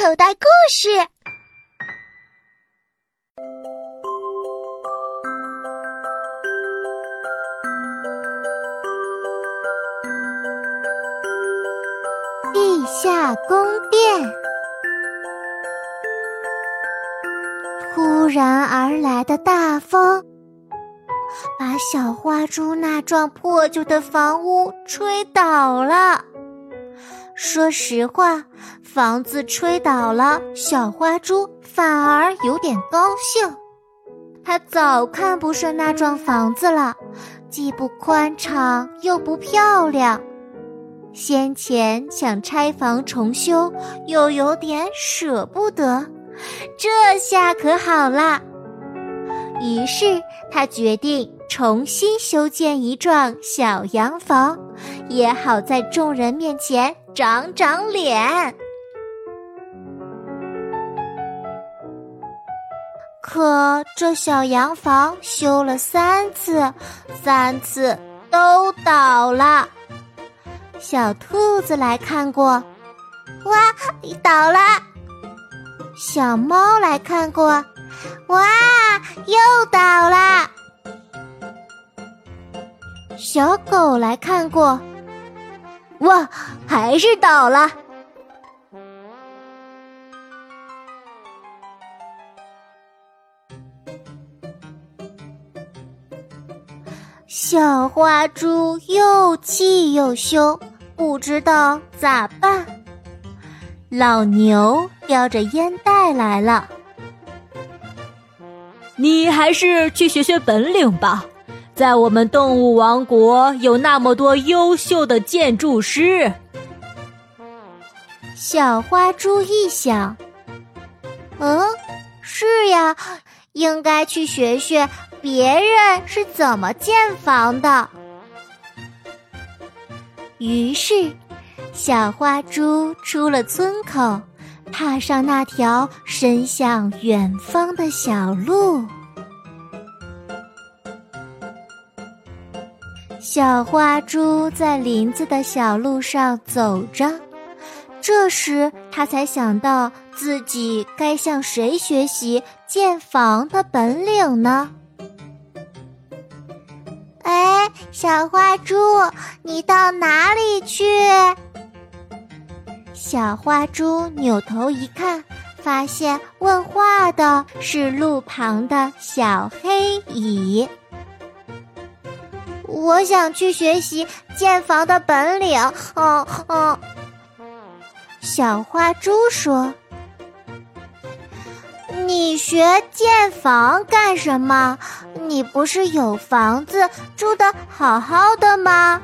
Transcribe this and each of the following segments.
口袋故事。地下宫殿，突然而来的大风，把小花猪那幢破旧的房屋吹倒了。说实话，房子吹倒了，小花猪反而有点高兴。他早看不顺那幢房子了，既不宽敞又不漂亮。先前想拆房重修，又有点舍不得，这下可好啦。于是他决定重新修建一幢小洋房，也好在众人面前。长长脸，可这小洋房修了三次，三次都倒了。小兔子来看过，哇，倒了！小猫来看过，哇，又倒了！小狗来看过。哇，还是倒了！小花猪又气又羞，不知道咋办。老牛叼着烟袋来了，你还是去学学本领吧。在我们动物王国，有那么多优秀的建筑师。小花猪一想，嗯，是呀，应该去学学别人是怎么建房的。于是，小花猪出了村口，踏上那条伸向远方的小路。小花猪在林子的小路上走着，这时他才想到自己该向谁学习建房的本领呢？哎，小花猪，你到哪里去？小花猪扭头一看，发现问话的是路旁的小黑蚁。我想去学习建房的本领。嗯嗯，小花猪说：“你学建房干什么？你不是有房子住的好好的吗？”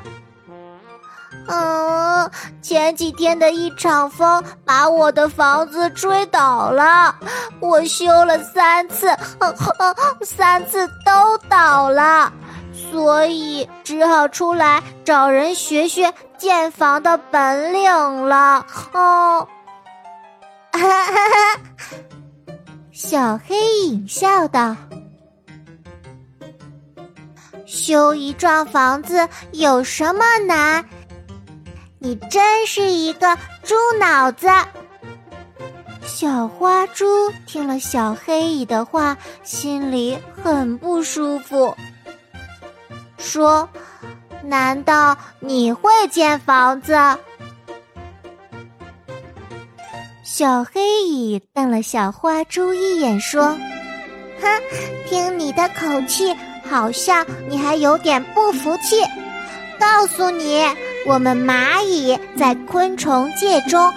嗯，前几天的一场风把我的房子吹倒了，我修了三次，三次都倒了。所以只好出来找人学学建房的本领了。哦，小黑影笑道：“修一幢房子有什么难？你真是一个猪脑子。”小花猪听了小黑蚁的话，心里很不舒服。说：“难道你会建房子？”小黑蚁瞪了小花猪一眼，说：“哼，听你的口气，好像你还有点不服气。告诉你，我们蚂蚁在昆虫界中，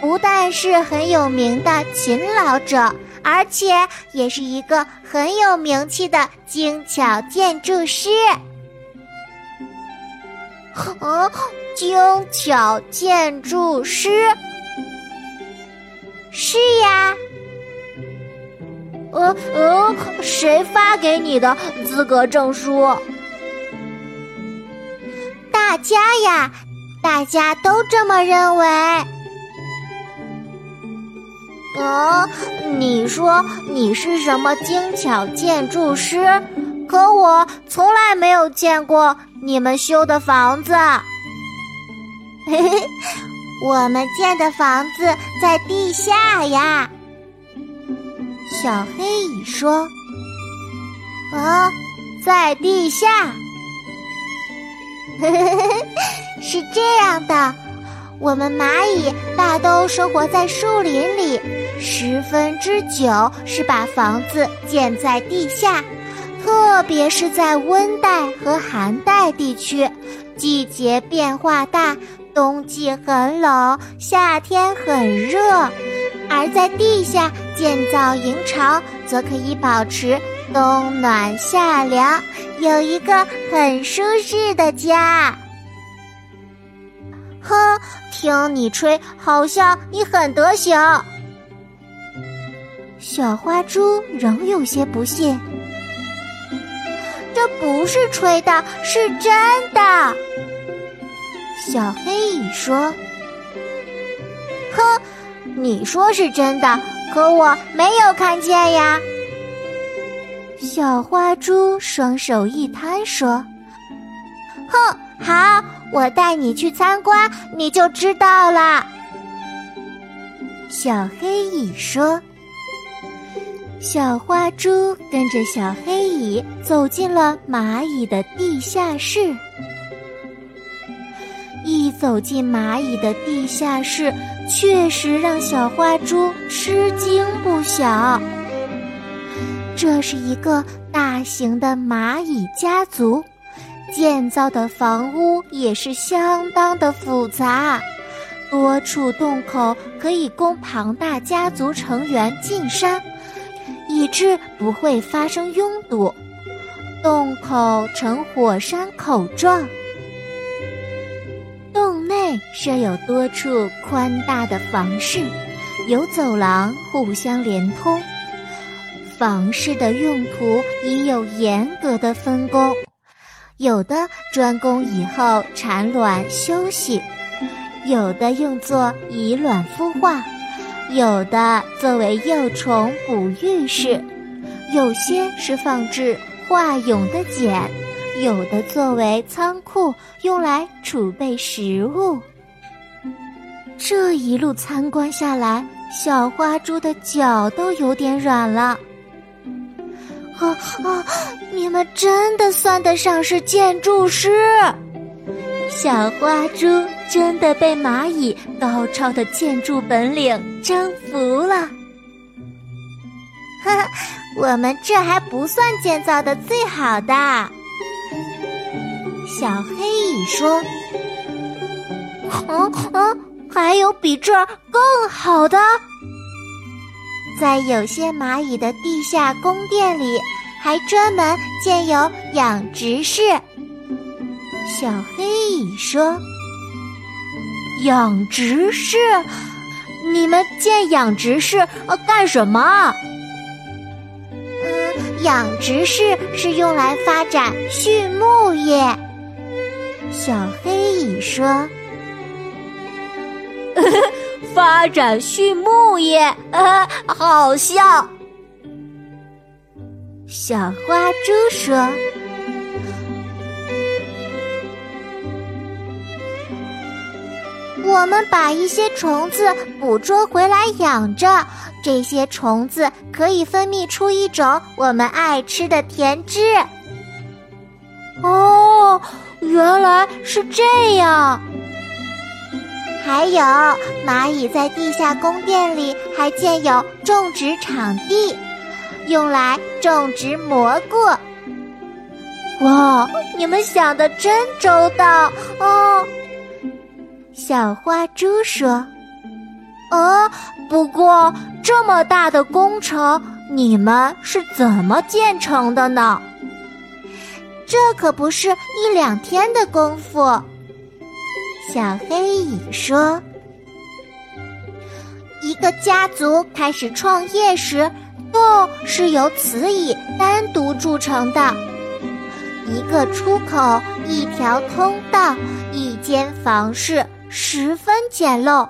不但是很有名的勤劳者，而且也是一个很有名气的精巧建筑师。”嗯，精巧建筑师是呀。呃呃，谁发给你的资格证书？大家呀，大家都这么认为。嗯，你说你是什么精巧建筑师？可我从来没有见过。你们修的房子，嘿嘿，我们建的房子在地下呀。小黑蚁说：“啊，在地下。是这样的，我们蚂蚁大都生活在树林里，十分之九是把房子建在地下，特别是在温带和寒带地区，季节变化大，冬季很冷，夏天很热。”而在地下建造营巢，则可以保持冬暖夏凉，有一个很舒适的家。哼，听你吹，好像你很得行。小花猪仍有些不信，这不是吹的，是真的。小黑蚁说：“哼。”你说是真的，可我没有看见呀。小花猪双手一摊说：“哼，好，我带你去参观，你就知道了。”小黑蚁说：“小花猪跟着小黑蚁走进了蚂蚁的地下室。一走进蚂蚁的地下室。”确实让小花猪吃惊不小。这是一个大型的蚂蚁家族，建造的房屋也是相当的复杂，多处洞口可以供庞大家族成员进山，以致不会发生拥堵。洞口呈火山口状。洞内设有多处宽大的房室，有走廊互相连通。房室的用途已有严格的分工，有的专供以后产卵休息，有的用作以卵孵化，有的作为幼虫哺育室，有些是放置化蛹的茧。有的作为仓库，用来储备食物。这一路参观下来，小花猪的脚都有点软了。啊啊！你们真的算得上是建筑师？小花猪真的被蚂蚁高超的建筑本领征服了。哈，我们这还不算建造的最好的。小黑蚁说：“嗯嗯，还有比这儿更好的，在有些蚂蚁的地下宫殿里，还专门建有养殖室。”小黑蚁说：“养殖室？你们建养殖室呃干什么？”嗯，养殖室是用来发展畜牧业。小黑蚁说：“发展畜牧业，呃好笑。”小花猪说：“我们把一些虫子捕捉回来养着，这些虫子可以分泌出一种我们爱吃的甜汁。”哦。原来是这样。还有蚂蚁在地下宫殿里还建有种植场地，用来种植蘑菇。哇，你们想的真周到哦！小花猪说：“呃，不过这么大的工程，你们是怎么建成的呢？”这可不是一两天的功夫，小黑蚁说：“一个家族开始创业时，洞是由雌蚁单独筑成的。一个出口，一条通道，一间房室，十分简陋，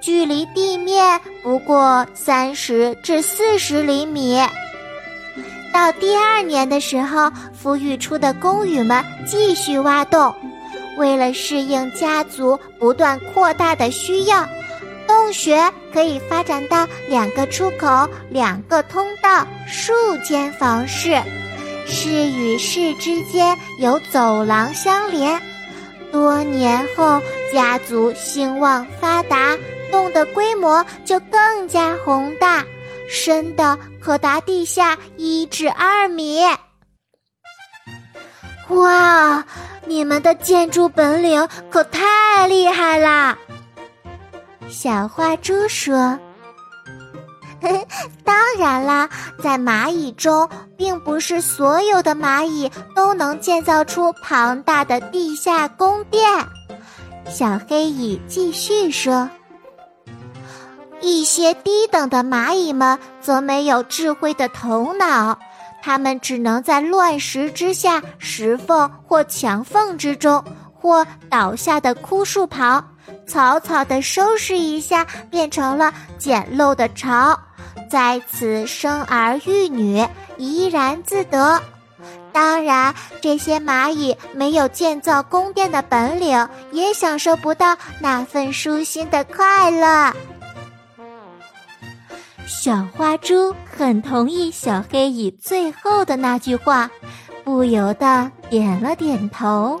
距离地面不过三十至四十厘米。”到第二年的时候，孵育出的宫羽们继续挖洞，为了适应家族不断扩大的需要，洞穴可以发展到两个出口、两个通道、数间房室，室与室之间有走廊相连。多年后，家族兴旺发达，洞的规模就更加宏大，深的可达地下一至二米。哇，你们的建筑本领可太厉害啦！小花猪说：“ 当然啦，在蚂蚁中，并不是所有的蚂蚁都能建造出庞大的地下宫殿。”小黑蚁继续说：“一些低等的蚂蚁们则没有智慧的头脑。”它们只能在乱石之下、石缝或墙缝之中，或倒下的枯树旁，草草地收拾一下，变成了简陋的巢，在此生儿育女，怡然自得。当然，这些蚂蚁没有建造宫殿的本领，也享受不到那份舒心的快乐。小花猪很同意小黑蚁最后的那句话，不由得点了点头。